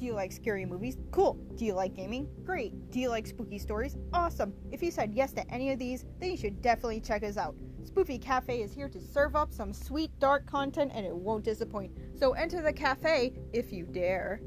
Do you like scary movies? Cool. Do you like gaming? Great. Do you like spooky stories? Awesome. If you said yes to any of these, then you should definitely check us out. Spoofy Cafe is here to serve up some sweet dark content and it won't disappoint. So enter the cafe if you dare.